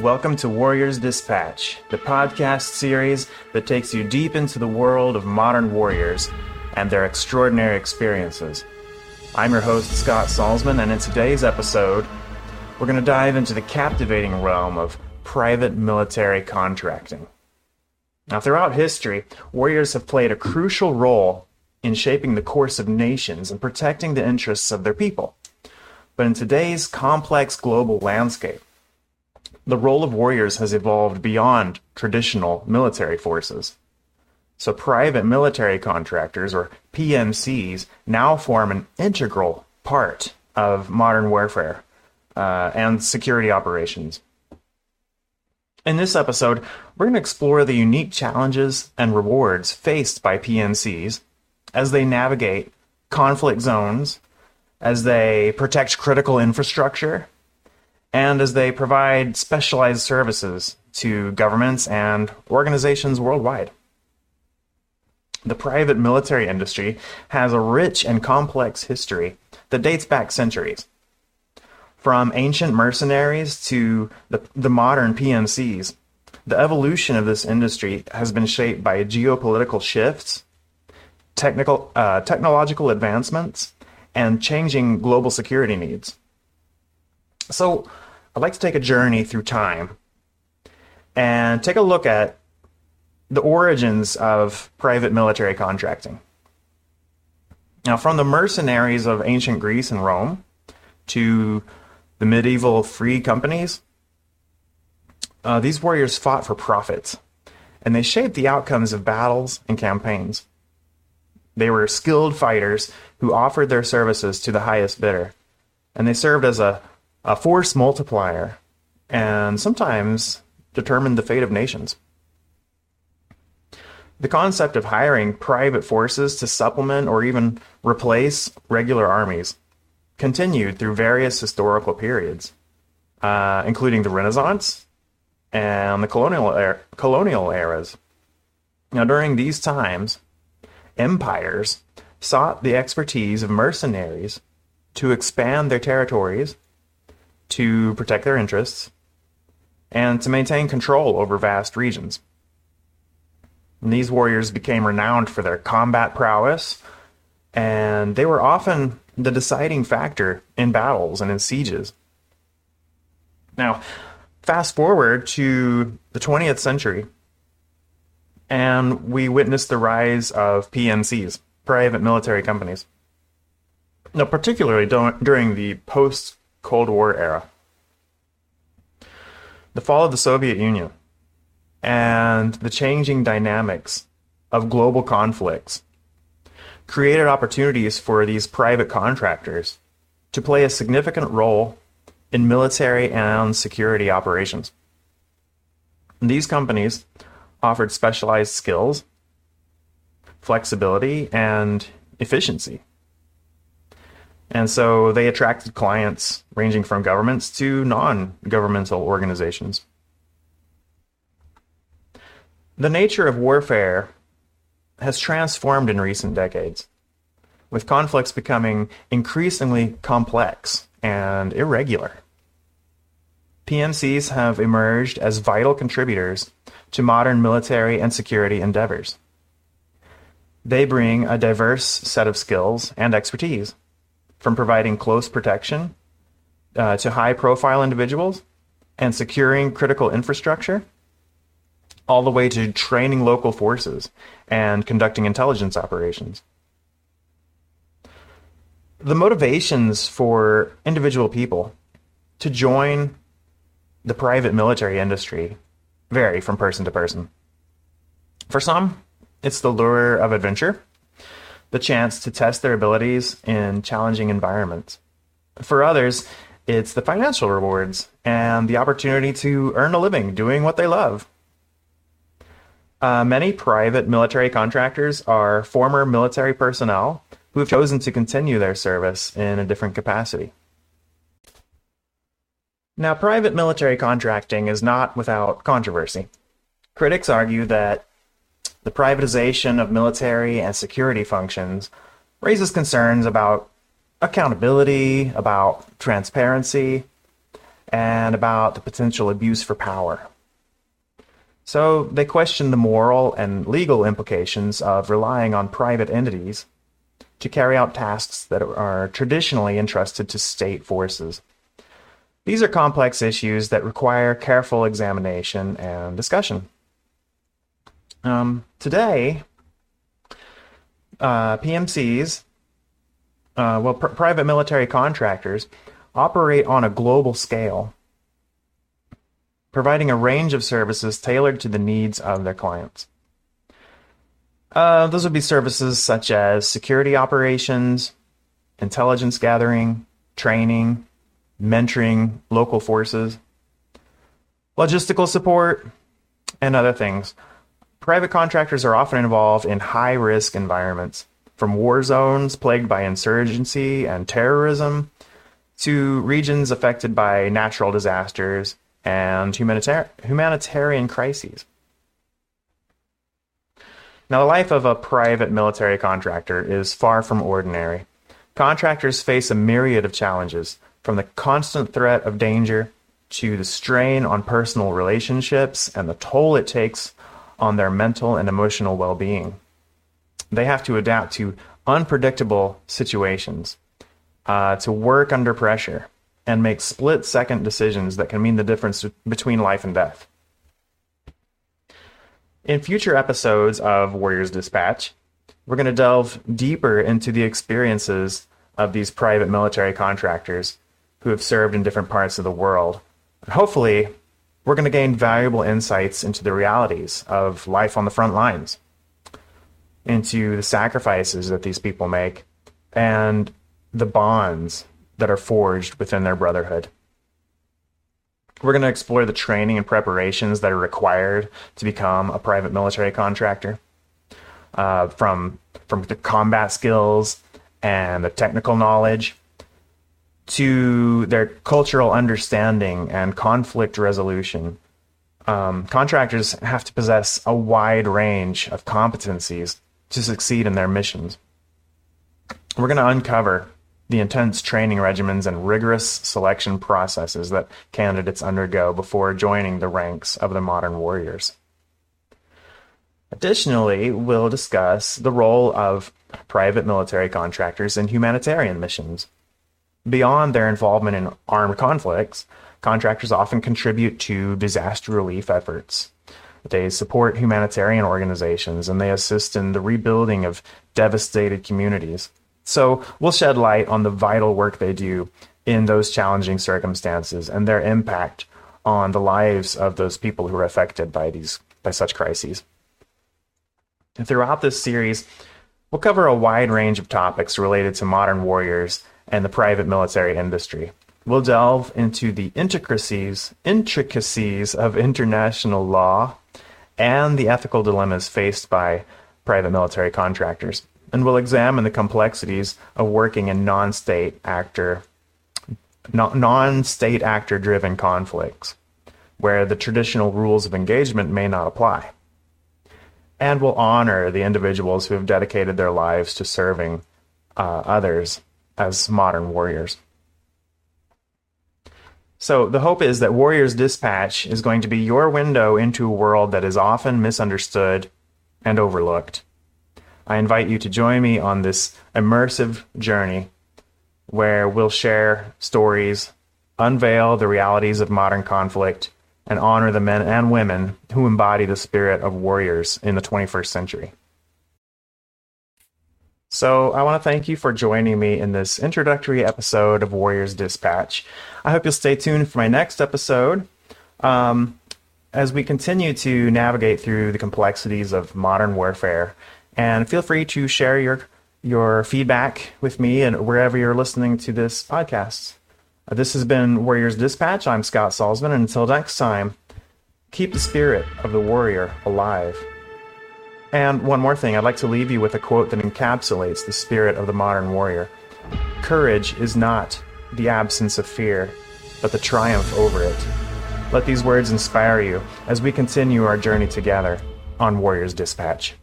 Welcome to Warriors Dispatch, the podcast series that takes you deep into the world of modern warriors and their extraordinary experiences. I'm your host, Scott Salzman, and in today's episode, we're going to dive into the captivating realm of private military contracting. Now, throughout history, warriors have played a crucial role in shaping the course of nations and protecting the interests of their people. But in today's complex global landscape, the role of warriors has evolved beyond traditional military forces. So, private military contractors, or PMCs, now form an integral part of modern warfare uh, and security operations. In this episode, we're going to explore the unique challenges and rewards faced by PMCs as they navigate conflict zones, as they protect critical infrastructure, and as they provide specialized services to governments and organizations worldwide. The private military industry has a rich and complex history that dates back centuries. From ancient mercenaries to the, the modern PMCs, the evolution of this industry has been shaped by geopolitical shifts, technical, uh, technological advancements, and changing global security needs. So, I'd like to take a journey through time and take a look at the origins of private military contracting. Now, from the mercenaries of ancient Greece and Rome to the medieval free companies, uh, these warriors fought for profits, and they shaped the outcomes of battles and campaigns. They were skilled fighters who offered their services to the highest bidder, and they served as a, a force multiplier and sometimes determined the fate of nations. The concept of hiring private forces to supplement or even replace regular armies continued through various historical periods, uh, including the Renaissance and the colonial, er- colonial eras. Now, during these times, empires sought the expertise of mercenaries to expand their territories, to protect their interests, and to maintain control over vast regions. And these warriors became renowned for their combat prowess, and they were often the deciding factor in battles and in sieges. Now, fast forward to the 20th century, and we witnessed the rise of PMCs, private military companies. Now, particularly during the post Cold War era. The fall of the Soviet Union and the changing dynamics of global conflicts created opportunities for these private contractors to play a significant role in military and security operations. These companies offered specialized skills, flexibility, and efficiency. And so they attracted clients ranging from governments to non governmental organizations. The nature of warfare has transformed in recent decades, with conflicts becoming increasingly complex and irregular. PMCs have emerged as vital contributors to modern military and security endeavors. They bring a diverse set of skills and expertise, from providing close protection uh, to high profile individuals and securing critical infrastructure all the way to training local forces and conducting intelligence operations. The motivations for individual people to join the private military industry vary from person to person. For some, it's the lure of adventure, the chance to test their abilities in challenging environments. For others, it's the financial rewards and the opportunity to earn a living doing what they love. Uh, many private military contractors are former military personnel who have chosen to continue their service in a different capacity. Now, private military contracting is not without controversy. Critics argue that the privatization of military and security functions raises concerns about accountability, about transparency, and about the potential abuse for power. So they question the moral and legal implications of relying on private entities to carry out tasks that are traditionally entrusted to state forces. These are complex issues that require careful examination and discussion. Um, today, uh, PMCs, uh, well, pr- private military contractors, operate on a global scale, providing a range of services tailored to the needs of their clients. Uh, those would be services such as security operations, intelligence gathering, training, mentoring local forces, logistical support, and other things. Private contractors are often involved in high risk environments, from war zones plagued by insurgency and terrorism to regions affected by natural disasters and humanitar- humanitarian crises. Now, the life of a private military contractor is far from ordinary. Contractors face a myriad of challenges, from the constant threat of danger to the strain on personal relationships and the toll it takes on their mental and emotional well being. They have to adapt to unpredictable situations, uh, to work under pressure, and make split second decisions that can mean the difference between life and death. In future episodes of Warriors Dispatch, we're going to delve deeper into the experiences of these private military contractors who have served in different parts of the world. hopefully, we're going to gain valuable insights into the realities of life on the front lines, into the sacrifices that these people make, and the bonds that are forged within their brotherhood. We're going to explore the training and preparations that are required to become a private military contractor, uh, from from the combat skills and the technical knowledge to their cultural understanding and conflict resolution. Um, contractors have to possess a wide range of competencies to succeed in their missions. We're going to uncover the intense training regimens and rigorous selection processes that candidates undergo before joining the ranks of the modern warriors. Additionally, we'll discuss the role of private military contractors in humanitarian missions. Beyond their involvement in armed conflicts, contractors often contribute to disaster relief efforts. They support humanitarian organizations and they assist in the rebuilding of devastated communities. So we'll shed light on the vital work they do in those challenging circumstances and their impact on the lives of those people who are affected by these by such crises. And throughout this series, we'll cover a wide range of topics related to modern warriors and the private military industry. We'll delve into the intricacies intricacies of international law and the ethical dilemmas faced by private military contractors. And we'll examine the complexities of working in non-state actor non-state actor driven conflicts where the traditional rules of engagement may not apply. And we'll honor the individuals who have dedicated their lives to serving uh, others as modern warriors. So, the hope is that Warriors Dispatch is going to be your window into a world that is often misunderstood and overlooked. I invite you to join me on this immersive journey where we'll share stories, unveil the realities of modern conflict, and honor the men and women who embody the spirit of warriors in the 21st century. So, I want to thank you for joining me in this introductory episode of Warriors Dispatch. I hope you'll stay tuned for my next episode um, as we continue to navigate through the complexities of modern warfare and feel free to share your your feedback with me and wherever you're listening to this podcast. Uh, this has been Warriors Dispatch. I'm Scott Salzman, and until next time, keep the spirit of the warrior alive. And one more thing, I'd like to leave you with a quote that encapsulates the spirit of the modern warrior. Courage is not the absence of fear, but the triumph over it. Let these words inspire you as we continue our journey together on Warriors Dispatch.